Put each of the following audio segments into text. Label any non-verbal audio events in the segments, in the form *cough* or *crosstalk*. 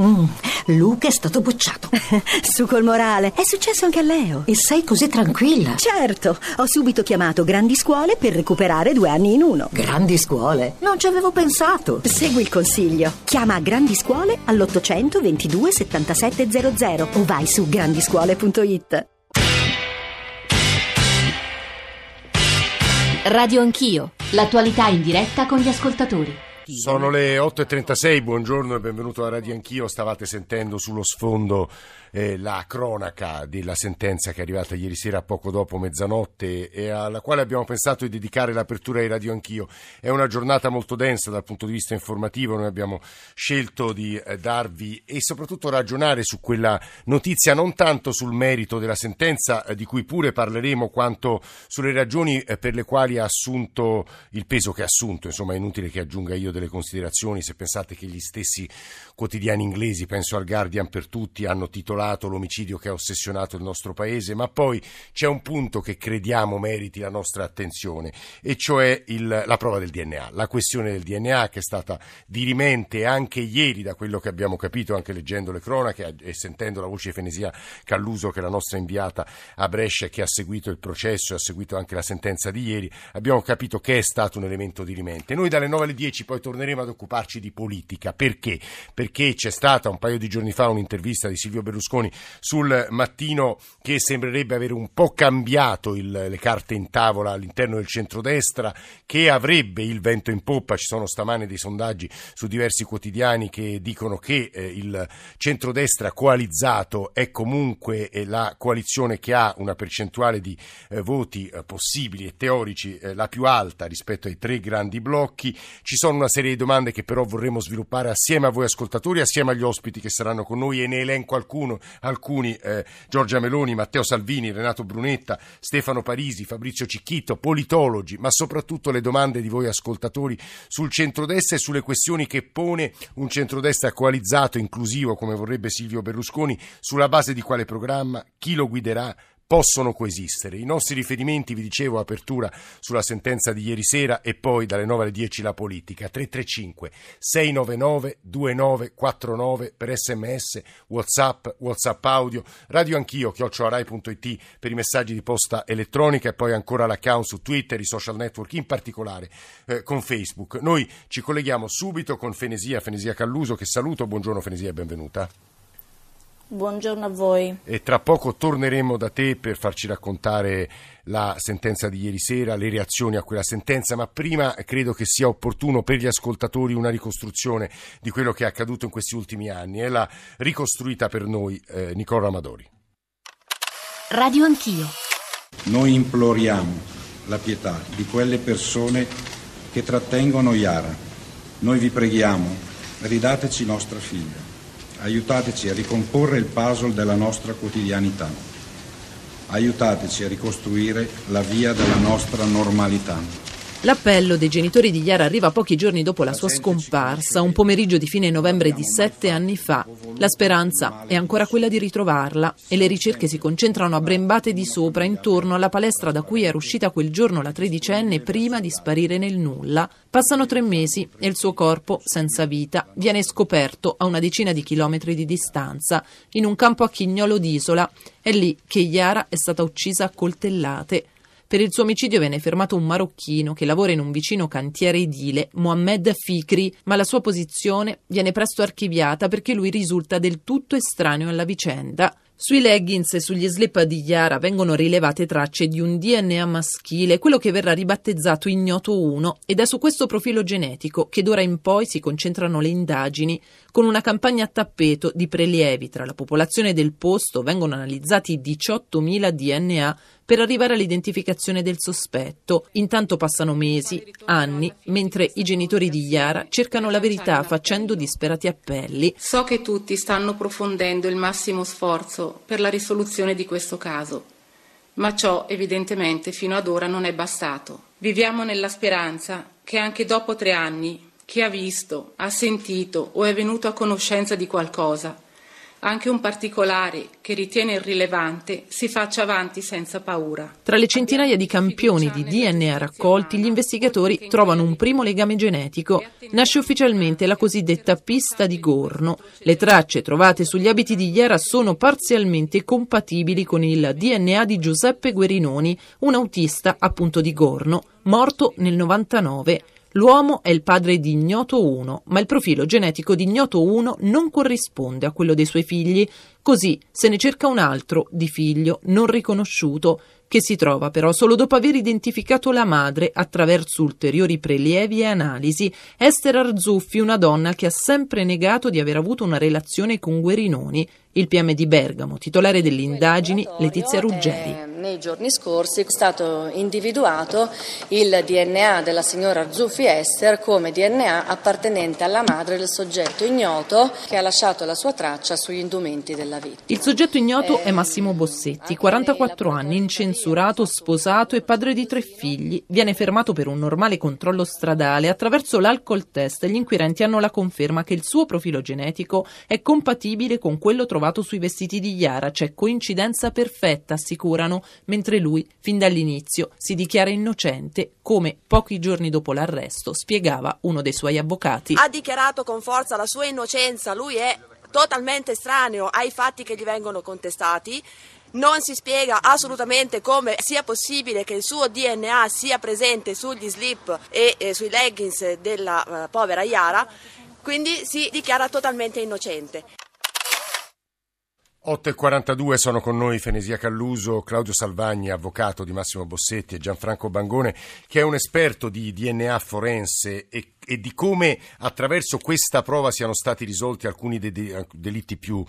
Mm, Luca è stato bocciato. *laughs* Su col morale, è successo anche a Leo. E sei così tranquilla? Certo, ho subito chiamato Grandi Scuole per recuperare due anni in uno. Grandi scuole? Non ci avevo pensato. Segui il consiglio. Chiama Grandi Scuole all'800 22 7700 o vai su grandiscuole.it. Radio Anch'io, l'attualità in diretta con gli ascoltatori. Sono le 8.36, buongiorno e benvenuto a Radio Anch'io. Stavate sentendo sullo sfondo eh, la cronaca della sentenza che è arrivata ieri sera poco dopo mezzanotte e alla quale abbiamo pensato di dedicare l'apertura di Radio Anch'io. È una giornata molto densa dal punto di vista informativo, noi abbiamo scelto di eh, darvi e soprattutto ragionare su quella notizia, non tanto sul merito della sentenza, eh, di cui pure parleremo, quanto sulle ragioni eh, per le quali ha assunto il peso che ha assunto. Insomma, è inutile che aggiunga io delle considerazioni se pensate che gli stessi quotidiani inglesi, penso al Guardian per tutti, hanno titolato l'omicidio che ha ossessionato il nostro paese, ma poi c'è un punto che crediamo meriti la nostra attenzione e cioè il, la prova del DNA, la questione del DNA che è stata dirimente anche ieri da quello che abbiamo capito anche leggendo le cronache e sentendo la voce di Fenesia Calluso che è la nostra inviata a Brescia che ha seguito il processo e ha seguito anche la sentenza di ieri, abbiamo capito che è stato un elemento dirimente. Noi dalle 9 alle 10 poi torneremo ad occuparci di politica. Perché? Perché c'è stata un paio di giorni fa un'intervista di Silvio Berlusconi sul mattino che sembrerebbe avere un po' cambiato il, le carte in tavola all'interno del centrodestra, che avrebbe il vento in poppa. Ci sono stamane dei sondaggi su diversi quotidiani che dicono che eh, il centrodestra coalizzato è comunque eh, la coalizione che ha una percentuale di eh, voti eh, possibili e teorici eh, la più alta rispetto ai tre grandi blocchi. Ci sono una serie di domande che però vorremmo sviluppare assieme a voi ascoltatori, assieme agli ospiti che saranno con noi e ne elenco alcuni, eh, Giorgia Meloni, Matteo Salvini, Renato Brunetta, Stefano Parisi, Fabrizio Cicchito, politologi, ma soprattutto le domande di voi ascoltatori sul centrodestra e sulle questioni che pone un centrodestra coalizzato, inclusivo come vorrebbe Silvio Berlusconi, sulla base di quale programma, chi lo guiderà, possono coesistere. I nostri riferimenti, vi dicevo, apertura sulla sentenza di ieri sera e poi dalle 9 alle 10 la politica. 335 699 2949 per sms, whatsapp, whatsapp audio, radio anch'io, chioccioarai.it per i messaggi di posta elettronica e poi ancora l'account su Twitter, i social network, in particolare eh, con Facebook. Noi ci colleghiamo subito con Fenesia, Fenesia Calluso, che saluto. Buongiorno Fenesia e benvenuta. Buongiorno a voi. E tra poco torneremo da te per farci raccontare la sentenza di ieri sera, le reazioni a quella sentenza, ma prima credo che sia opportuno per gli ascoltatori una ricostruzione di quello che è accaduto in questi ultimi anni e l'ha ricostruita per noi eh, Nicola Amadori. Radio Anch'io. Noi imploriamo la pietà di quelle persone che trattengono Yara. Noi vi preghiamo, ridateci nostra figlia aiutateci a ricomporre il puzzle della nostra quotidianità, aiutateci a ricostruire la via della nostra normalità. L'appello dei genitori di Chiara arriva pochi giorni dopo la sua scomparsa, un pomeriggio di fine novembre di sette anni fa. La speranza è ancora quella di ritrovarla e le ricerche si concentrano a Brembate di sopra, intorno alla palestra da cui era uscita quel giorno la tredicenne prima di sparire nel nulla. Passano tre mesi e il suo corpo, senza vita, viene scoperto a una decina di chilometri di distanza, in un campo a Chignolo d'Isola. È lì che Chiara è stata uccisa a coltellate. Per il suo omicidio viene fermato un marocchino che lavora in un vicino cantiere edile, Mohamed Fikri, ma la sua posizione viene presto archiviata perché lui risulta del tutto estraneo alla vicenda. Sui leggings e sugli slip di Yara vengono rilevate tracce di un DNA maschile, quello che verrà ribattezzato Ignoto 1, ed è su questo profilo genetico che d'ora in poi si concentrano le indagini. Con una campagna a tappeto di prelievi tra la popolazione del posto vengono analizzati 18.000 DNA per arrivare all'identificazione del sospetto. Intanto passano mesi, anni, mentre i genitori di Yara cercano la verità facendo disperati appelli. So che tutti stanno profondendo il massimo sforzo per la risoluzione di questo caso, ma ciò evidentemente fino ad ora non è bastato. Viviamo nella speranza che anche dopo tre anni chi ha visto, ha sentito o è venuto a conoscenza di qualcosa anche un particolare che ritiene irrilevante si faccia avanti senza paura. Tra le centinaia di campioni di DNA raccolti, gli investigatori trovano un primo legame genetico. Nasce ufficialmente la cosiddetta pista di Gorno. Le tracce trovate sugli abiti di Iera sono parzialmente compatibili con il DNA di Giuseppe Guerinoni, un autista appunto di Gorno, morto nel 99. L'uomo è il padre di Ignoto 1, ma il profilo genetico di Ignoto 1 non corrisponde a quello dei suoi figli, così se ne cerca un altro di figlio non riconosciuto, che si trova però solo dopo aver identificato la madre attraverso ulteriori prelievi e analisi. Esther Arzuffi, una donna che ha sempre negato di aver avuto una relazione con Guerinoni, il PM di Bergamo, titolare delle indagini, Letizia Ruggeri. Eh, nei giorni scorsi è stato individuato il DNA della signora Zuffi Esther come DNA appartenente alla madre del soggetto ignoto che ha lasciato la sua traccia sugli indumenti della vita. Il soggetto ignoto è Massimo Bossetti, 44 anni, incensurato, sposato e padre di tre figli. Viene fermato per un normale controllo stradale. Attraverso l'alcol test gli inquirenti hanno la conferma che il suo profilo genetico è compatibile con quello trovato trovato sui vestiti di Yara. C'è coincidenza perfetta, assicurano, mentre lui, fin dall'inizio, si dichiara innocente, come pochi giorni dopo l'arresto spiegava uno dei suoi avvocati. Ha dichiarato con forza la sua innocenza, lui è totalmente estraneo ai fatti che gli vengono contestati. Non si spiega assolutamente come sia possibile che il suo DNA sia presente sugli slip e eh, sui leggings della eh, povera Yara, quindi si dichiara totalmente innocente. 8.42 sono con noi Fenesia Calluso, Claudio Salvagni, avvocato di Massimo Bossetti e Gianfranco Bangone, che è un esperto di DNA forense e, e di come attraverso questa prova siano stati risolti alcuni dei delitti più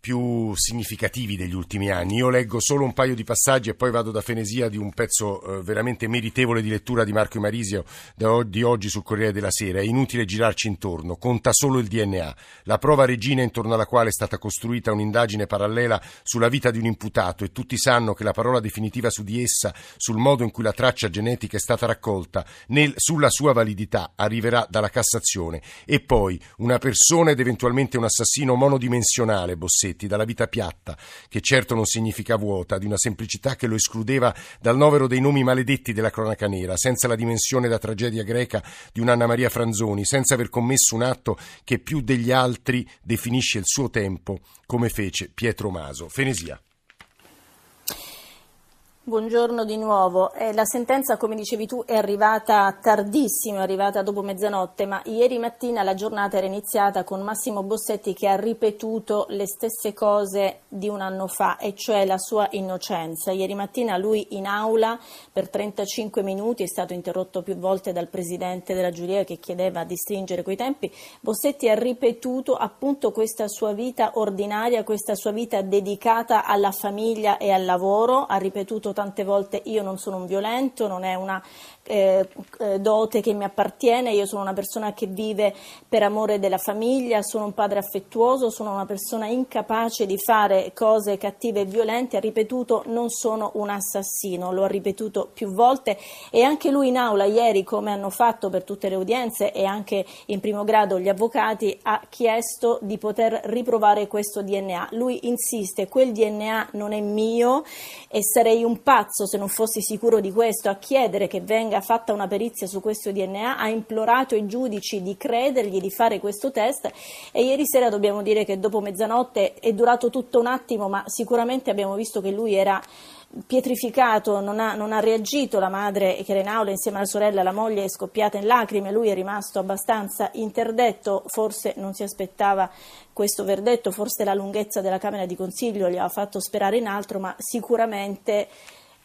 più significativi degli ultimi anni. Io leggo solo un paio di passaggi e poi vado da Fenesia di un pezzo eh, veramente meritevole di lettura di Marco Marisio di oggi sul Corriere della Sera. È inutile girarci intorno, conta solo il DNA. La prova regina intorno alla quale è stata costruita un'indagine parallela sulla vita di un imputato e tutti sanno che la parola definitiva su di essa, sul modo in cui la traccia genetica è stata raccolta, nel, sulla sua validità arriverà dalla Cassazione. E poi una persona ed eventualmente un assassino monodimensionale, Bossetti, Donizetti dalla vita piatta, che certo non significa vuota, di una semplicità che lo escludeva dal novero dei nomi maledetti della cronaca nera, senza la dimensione da tragedia greca di un'Anna Maria Franzoni, senza aver commesso un atto che più degli altri definisce il suo tempo, come fece Pietro Maso. Fenesia. Buongiorno di nuovo. Eh, la sentenza, come dicevi tu, è arrivata tardissimo, è arrivata dopo mezzanotte, ma ieri mattina la giornata era iniziata con Massimo Bossetti che ha ripetuto le stesse cose di un anno fa, e cioè la sua innocenza. Ieri mattina lui in aula per 35 minuti è stato interrotto più volte dal presidente della giuria che chiedeva di stringere quei tempi. Bossetti ha ripetuto appunto questa sua vita ordinaria, questa sua vita dedicata alla famiglia e al lavoro, ha ripetuto tante volte io non sono un violento, non è una eh, eh, dote che mi appartiene, io sono una persona che vive per amore della famiglia, sono un padre affettuoso, sono una persona incapace di fare cose cattive e violente, ha ripetuto non sono un assassino, lo ha ripetuto più volte e anche lui in aula ieri, come hanno fatto per tutte le udienze e anche in primo grado gli avvocati, ha chiesto di poter riprovare questo DNA. Lui insiste, quel DNA non è mio e sarei un pazzo se non fossi sicuro di questo a chiedere che venga fatta una perizia su questo DNA, ha implorato ai giudici di credergli, di fare questo test e ieri sera dobbiamo dire che dopo mezzanotte è durato tutto un attimo, ma sicuramente abbiamo visto che lui era pietrificato, non ha, non ha, reagito, la madre che era in aula insieme alla sorella, la moglie è scoppiata in lacrime, lui è rimasto abbastanza interdetto, forse non si aspettava questo verdetto, forse la lunghezza della Camera di Consiglio gli aveva fatto sperare in altro, ma sicuramente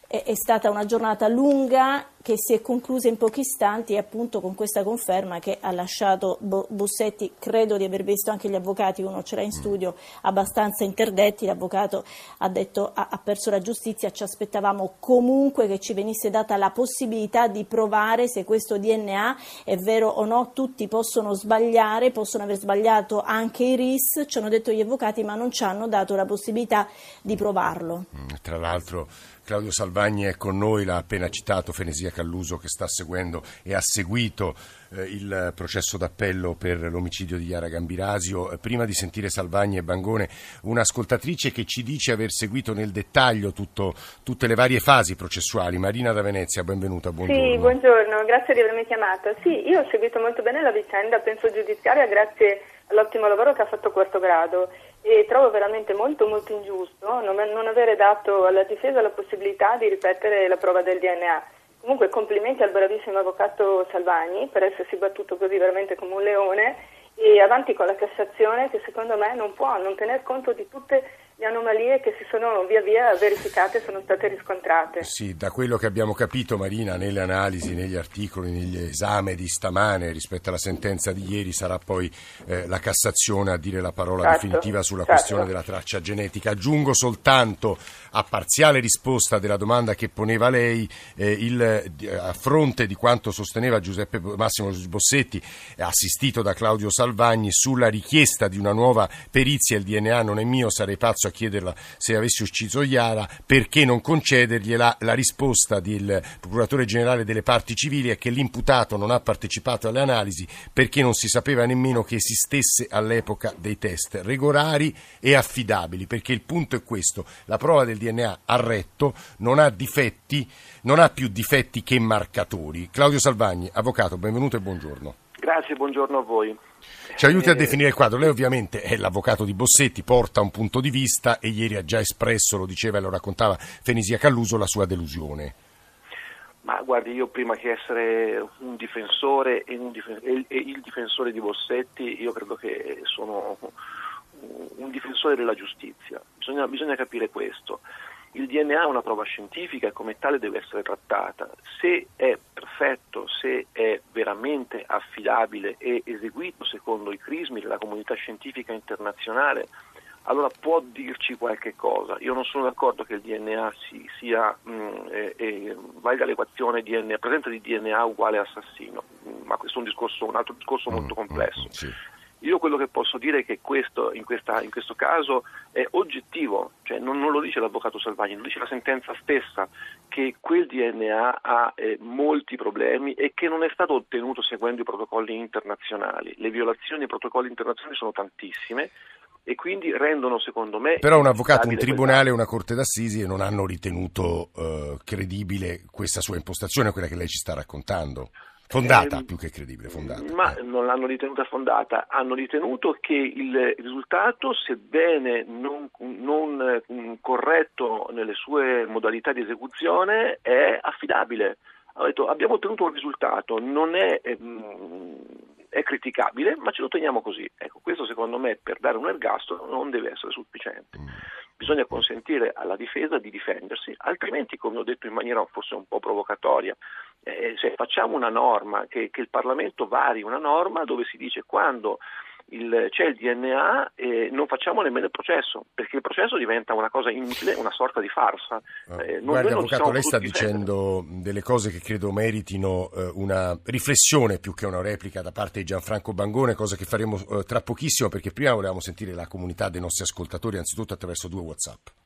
è, stata una giornata lunga che si è conclusa in pochi istanti e appunto con questa conferma che ha lasciato Bossetti, credo di aver visto anche gli avvocati, uno ce l'ha in studio, abbastanza interdetti, l'avvocato ha detto ha, ha perso la giustizia, ci aspettavamo comunque che ci venisse data la possibilità di provare se questo DNA è vero o no, tutti possono sbagliare, possono aver sbagliato anche i RIS, ci hanno detto gli avvocati ma non ci hanno dato la possibilità di provarlo. Mm, tra l'altro Claudio Salvagni è con noi, l'ha appena citato Fenesia Calluso che sta seguendo e ha seguito eh, il processo d'appello per l'omicidio di Chiara Gambirasio. Eh, prima di sentire Salvagni e Bangone, un'ascoltatrice che ci dice aver seguito nel dettaglio tutto, tutte le varie fasi processuali. Marina da Venezia, benvenuta, buongiorno. Sì, buongiorno, grazie di avermi chiamata. Sì, io ho seguito molto bene la vicenda, penso giudiziaria, grazie all'ottimo lavoro che ha fatto questo grado e trovo veramente molto molto ingiusto non, avere dato alla difesa la possibilità di ripetere la prova del DNA. Comunque complimenti al bravissimo avvocato Salvagni per essersi battuto così veramente come un leone e avanti con la Cassazione che secondo me non può non tener conto di tutte le anomalie che si sono via via verificate sono state riscontrate. Sì, da quello che abbiamo capito Marina nelle analisi, negli articoli, negli esami di stamane rispetto alla sentenza di ieri sarà poi eh, la Cassazione a dire la parola certo, definitiva sulla certo. questione della traccia genetica. Aggiungo soltanto a parziale risposta della domanda che poneva lei eh, il, a fronte di quanto sosteneva Giuseppe Massimo Bossetti assistito da Claudio Salvagni sulla richiesta di una nuova perizia il DNA non è mio, sarei pazzo a chiederla se avessi ucciso Iara, perché non concedergliela? La risposta del procuratore generale delle parti civili è che l'imputato non ha partecipato alle analisi perché non si sapeva nemmeno che esistesse all'epoca dei test regolari e affidabili, perché il punto è questo, la prova del DNA ha retto, non ha difetti, non ha più difetti che marcatori. Claudio Salvagni, avvocato, benvenuto e buongiorno. Grazie, buongiorno a voi. Ci aiuti a eh, definire il quadro. Lei ovviamente è l'avvocato di Bossetti, porta un punto di vista e ieri ha già espresso, lo diceva e lo raccontava Fenisia Calluso, la sua delusione. Ma guardi, io prima che essere un difensore e, un dif- e il difensore di Bossetti, io credo che sono un difensore della giustizia. Bisogna, bisogna capire questo. Il DNA è una prova scientifica e come tale deve essere trattata. Se è perfetto, se è veramente affidabile e eseguito secondo i crismi della comunità scientifica internazionale, allora può dirci qualche cosa. Io non sono d'accordo che il DNA si, sia, mh, mm, eh, eh, valga l'equazione DNA, presenza di DNA uguale assassino, ma questo è un, discorso, un altro discorso molto mm, complesso. Mm, sì. Io quello che posso dire è che questo, in, questa, in questo caso è oggettivo, cioè non, non, lo dice l'avvocato Salvagni, lo dice la sentenza stessa, che quel DNA ha eh, molti problemi e che non è stato ottenuto seguendo i protocolli internazionali. Le violazioni ai protocolli internazionali sono tantissime e quindi rendono secondo me... Però un avvocato, un tribunale e una corte d'assisi non hanno ritenuto eh, credibile questa sua impostazione, quella che lei ci sta raccontando. Fondata, eh, più che credibile, fondata. Ma non l'hanno ritenuta fondata, hanno ritenuto che il risultato, sebbene non, non mm, corretto nelle sue modalità di esecuzione, è affidabile. Hanno detto abbiamo ottenuto un risultato, non è, ehm, è criticabile, ma ce lo teniamo così. Ecco, questo secondo me per dare un ergastolo non deve essere sufficiente. Mm bisogna consentire alla difesa di difendersi, altrimenti, come ho detto in maniera forse un po' provocatoria, eh, se facciamo una norma, che, che il Parlamento vari una norma dove si dice quando il, c'è il DNA e non facciamo nemmeno il processo, perché il processo diventa una cosa inutile, una sorta di farsa. Ah. Eh, non, Guardi, avvocato, lei sta dicendo delle cose che credo meritino eh, una riflessione più che una replica da parte di Gianfranco Bangone, cosa che faremo eh, tra pochissimo, perché prima volevamo sentire la comunità dei nostri ascoltatori, anzitutto attraverso due WhatsApp.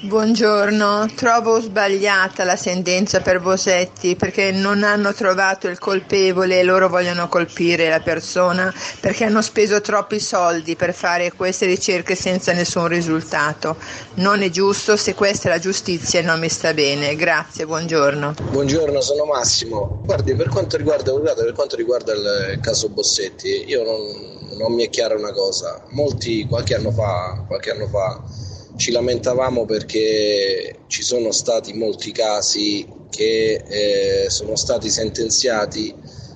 Buongiorno, trovo sbagliata la sentenza per Bosetti perché non hanno trovato il colpevole e loro vogliono colpire la persona perché hanno speso troppi soldi per fare queste ricerche senza nessun risultato. Non è giusto, se questa è la giustizia non mi sta bene. Grazie, buongiorno. Buongiorno, sono Massimo. Guardi, per quanto riguarda, per quanto riguarda il caso Bossetti, io non, non mi è chiara una cosa. Molti qualche anno fa, qualche anno fa ci lamentavamo perché ci sono stati molti casi che eh, sono stati sentenziati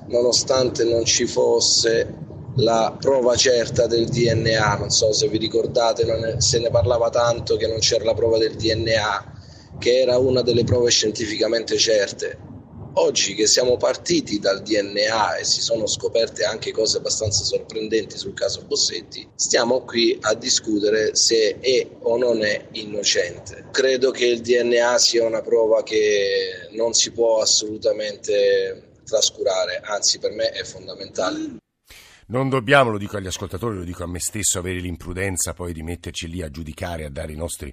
nonostante non ci fosse la prova certa del DNA, non so se vi ricordate, è, se ne parlava tanto che non c'era la prova del DNA, che era una delle prove scientificamente certe. Oggi che siamo partiti dal DNA e si sono scoperte anche cose abbastanza sorprendenti sul caso Bossetti, stiamo qui a discutere se è o non è innocente. Credo che il DNA sia una prova che non si può assolutamente trascurare, anzi per me è fondamentale. Non dobbiamo, lo dico agli ascoltatori, lo dico a me stesso, avere l'imprudenza poi di metterci lì a giudicare, a dare i nostri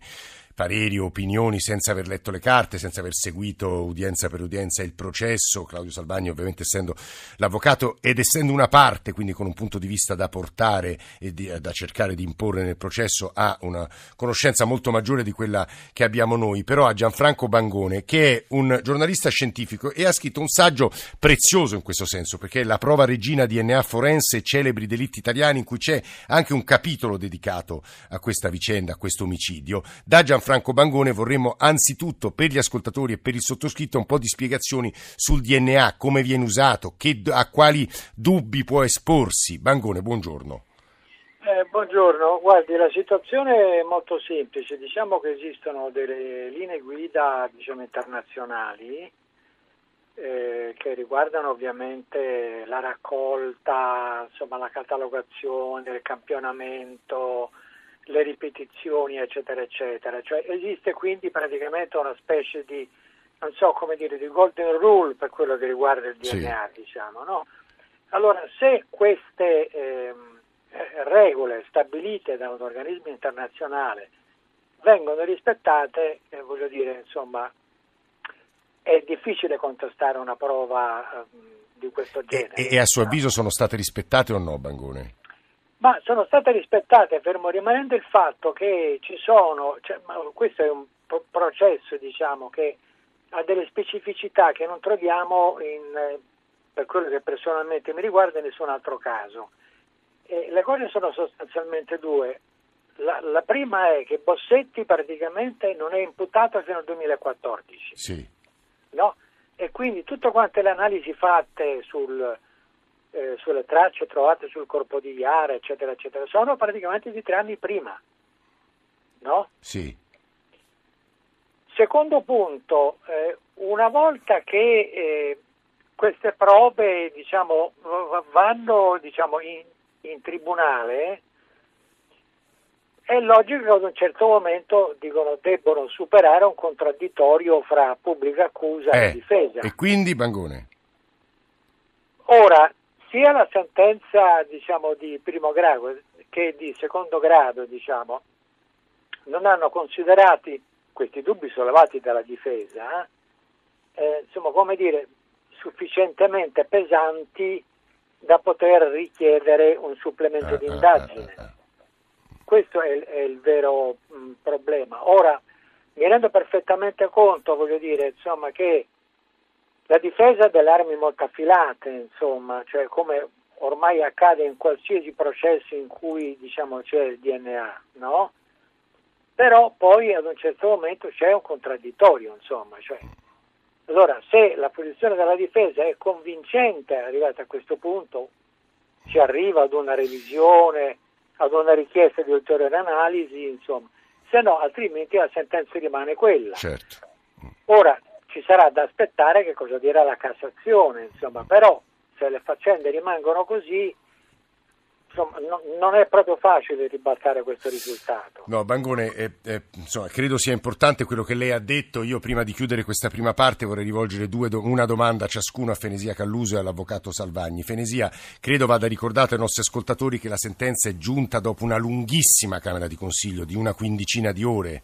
pareri o opinioni senza aver letto le carte, senza aver seguito udienza per udienza il processo. Claudio Salvagni ovviamente essendo l'avvocato ed essendo una parte, quindi con un punto di vista da portare e di, da cercare di imporre nel processo, ha una conoscenza molto maggiore di quella che abbiamo noi. Però a Gianfranco Bangone, che è un giornalista scientifico e ha scritto un saggio prezioso in questo senso, perché è la prova regina DNA forense, celebri delitti italiani, in cui c'è anche un capitolo dedicato a questa vicenda, a questo omicidio. Da Gianfranco Bangone vorremmo anzitutto per gli ascoltatori e per il sottoscritto un po' di spiegazioni sul DNA, come viene usato, che, a quali dubbi può esporsi. Bangone, buongiorno. Eh, buongiorno, guardi la situazione è molto semplice, diciamo che esistono delle linee guida diciamo, internazionali eh, che riguardano ovviamente la raccolta, insomma, la catalogazione, il campionamento, le ripetizioni, eccetera, eccetera. Cioè, esiste quindi praticamente una specie di, non so come dire, di golden rule per quello che riguarda il DNA, sì. diciamo, no? Allora, se queste ehm, eh, regole stabilite da un organismo internazionale vengono rispettate, eh, voglio dire, insomma, è difficile contestare una prova um, di questo genere. E, e, a suo avviso sono state rispettate o no, Bangone? Ma sono state rispettate, fermo rimanendo il fatto che ci sono, cioè, questo è un processo diciamo, che ha delle specificità che non troviamo in, per quello che personalmente mi riguarda in nessun altro caso. E le cose sono sostanzialmente due. La, la, prima è che Bossetti praticamente non è imputato fino al 2014. Sì no? E quindi tutte quante le analisi fatte sul, eh, sulle tracce trovate sul corpo di Iara, eccetera, eccetera, sono praticamente di tre anni prima, no? Sì. Secondo punto, eh, una volta che eh, queste prove diciamo, vanno diciamo, in, in tribunale, è logico che ad un certo momento dicono debbono superare un contraddittorio fra pubblica accusa eh, e difesa. E quindi Bangone? Ora, sia la sentenza diciamo, di primo grado che di secondo grado diciamo, non hanno considerati questi dubbi sollevati dalla difesa eh, insomma, come dire, sufficientemente pesanti da poter richiedere un supplemento di indagine. Questo è, è il vero mh, problema. Ora, mi rendo perfettamente conto, voglio dire, insomma, che la difesa delle armi molto affilate, insomma, cioè come ormai accade in qualsiasi processo in cui diciamo, c'è il DNA, no? Però poi ad un certo momento c'è un contraddittorio, insomma, cioè, allora se la posizione della difesa è convincente arrivata a questo punto, si arriva ad una revisione ad una richiesta di ulteriore analisi, insomma, se no altrimenti la sentenza rimane quella. Certo. Ora ci sarà da aspettare che cosa dirà la Cassazione, insomma, però se le faccende rimangono così insomma, no, non è proprio facile ribaltare questo risultato. No, Bangone, eh, eh, insomma, credo sia importante quello che lei ha detto. Io prima di chiudere questa prima parte vorrei rivolgere do- una domanda ciascuno a Fenesia Calluso e all'avvocato Salvagni. Fenesia, credo vada ricordato ai nostri ascoltatori che la sentenza è giunta dopo una lunghissima Camera di Consiglio di una quindicina di ore.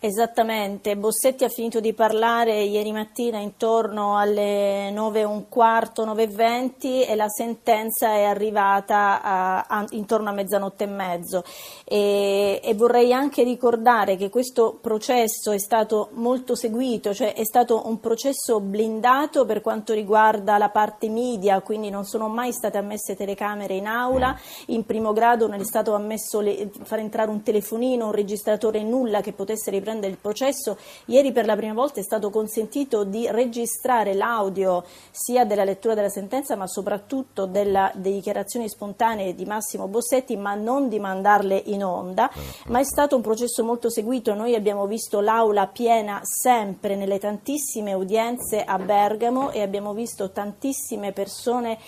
Esattamente, Bossetti ha finito di parlare ieri mattina intorno alle 9.15, 9.20 e la sentenza è arrivata a, a, intorno a mezzanotte e mezzo. E, e, vorrei anche ricordare che questo processo è stato molto seguito, cioè è stato un processo blindato per quanto riguarda la parte media, quindi non sono mai state ammesse telecamere in aula, in primo grado non è stato ammesso le, far entrare un telefonino, un registratore, nulla che potesse riprendere riprendere il processo, ieri per la prima volta è stato consentito di registrare l'audio sia della lettura della sentenza ma soprattutto delle dichiarazioni spontanee di Massimo Bossetti ma non di mandarle in onda, ma è stato un processo molto seguito, noi abbiamo visto l'aula piena sempre nelle tantissime udienze a Bergamo e abbiamo visto tantissime persone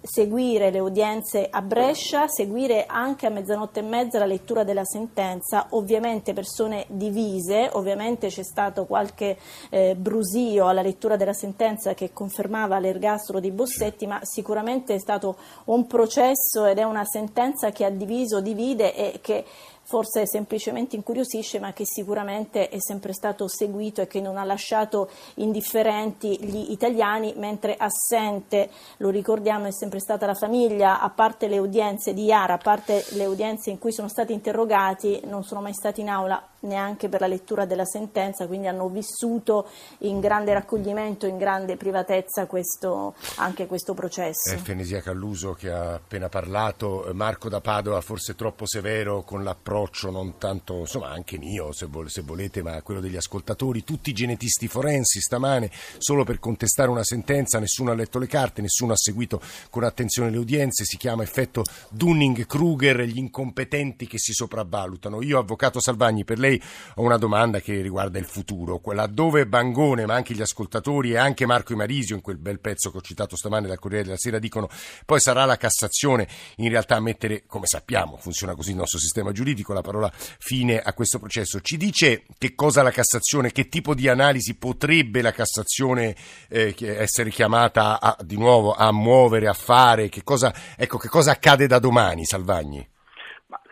seguire le udienze a Brescia, seguire anche a mezzanotte e mezza la lettura della sentenza, ovviamente persone divise, ovviamente c'è stato qualche eh, brusio alla lettura della sentenza che confermava l'ergastolo di Bossetti, ma sicuramente è stato un processo ed è una sentenza che ha diviso, divide e che forse semplicemente incuriosisce ma che sicuramente è sempre stato seguito e che non ha lasciato indifferenti gli italiani, mentre assente, lo ricordiamo, è sempre stata la famiglia, a parte le udienze di Iara, a parte le udienze in cui sono stati interrogati, non sono mai stati in aula neanche per la lettura della sentenza, quindi hanno vissuto in grande raccoglimento, in grande privatezza questo, anche questo processo. È Fenesia Calluso che ha appena parlato, Marco da Padova forse troppo severo con l'approccio, non tanto, insomma anche mio se, volete, ma quello degli ascoltatori, tutti i genetisti forensi stamane solo per contestare una sentenza, nessuno ha letto le carte, nessuno ha seguito con attenzione le udienze, si chiama effetto Dunning-Kruger, gli incompetenti che si sopravvalutano. Io, avvocato Salvagni, per lei lei ho una domanda che riguarda il futuro, quella dove Bangone, ma anche gli ascoltatori e anche Marco Imarisio, in quel bel pezzo che ho citato stamane dal Corriere della Sera, dicono poi sarà la Cassazione in realtà a mettere, come sappiamo, funziona così il nostro sistema giuridico, la parola fine a questo processo. Ci dice che cosa la Cassazione, che tipo di analisi potrebbe la Cassazione eh, essere chiamata a, di nuovo a muovere, a fare, che cosa, ecco, che cosa accade da domani, Salvagni?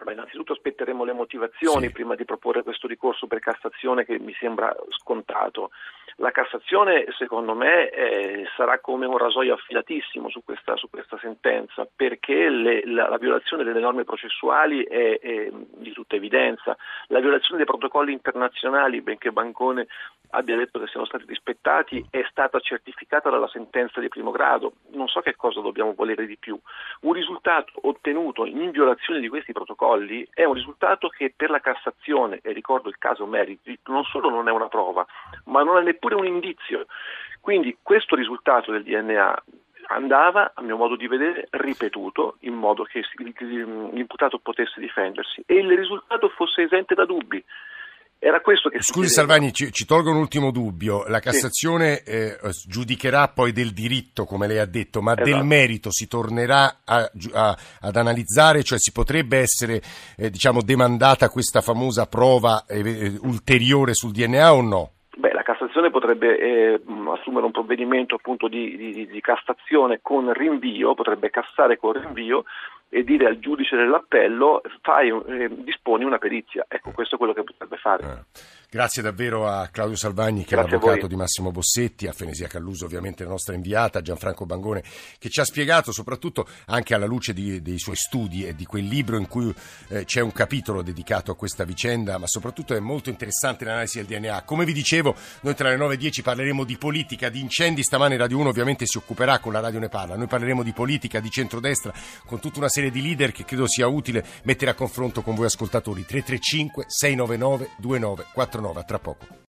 Ma innanzitutto aspetteremo le motivazioni sì. prima di proporre questo ricorso per Cassazione che mi sembra scontato. La Cassazione, secondo me, eh, sarà come un rasoio affilatissimo su questa, su questa sentenza, perché le, la, la, violazione delle norme processuali è, è, di tutta evidenza. La violazione dei protocolli internazionali, benché Bancone abbia detto che siano stati rispettati, è stata certificata dalla sentenza di primo grado. Non so che cosa dobbiamo volere di più. Un risultato ottenuto in violazione di questi protocolli è un risultato che per la Cassazione, e ricordo il caso Meriti, non solo non è una prova, ma non è neppure neppure un indizio. Quindi questo risultato del DNA andava, a mio modo di vedere, ripetuto in modo che l'imputato potesse difendersi e il risultato fosse esente da dubbi. Era questo che Scusi Salvani, ci, ci, tolgo un ultimo dubbio. La Cassazione sì. eh, giudicherà poi del diritto, come lei ha detto, ma esatto. del merito si tornerà a, a, ad analizzare, cioè si potrebbe essere eh, diciamo, demandata questa famosa prova eh, ulteriore sul DNA o no? Cassazione potrebbe eh, assumere un provvedimento appunto di, di, di, cassazione con rinvio, potrebbe cassare con rinvio e dire al giudice dell'appello fai, eh, disponi una perizia. Ecco, questo è quello che potrebbe fare. Eh. Grazie davvero a Claudio Salvagni, che Grazie è l'avvocato di Massimo Bossetti, a Fenesia Calluso, ovviamente la nostra inviata, a Gianfranco Bangone, che ci ha spiegato, soprattutto anche alla luce di, dei suoi studi e di quel libro in cui eh, c'è un capitolo dedicato a questa vicenda, ma soprattutto è molto interessante l'analisi del DNA. Come vi dicevo, noi tra le 9 e 10 parleremo di politica, di incendi, stamane Radio 1 ovviamente si occuperà con la Radio Ne Parla, noi parleremo di politica, di centrodestra, con tutta una serie di leader che credo sia utile mettere a confronto con voi ascoltatori. 335 699 2949 tra poco.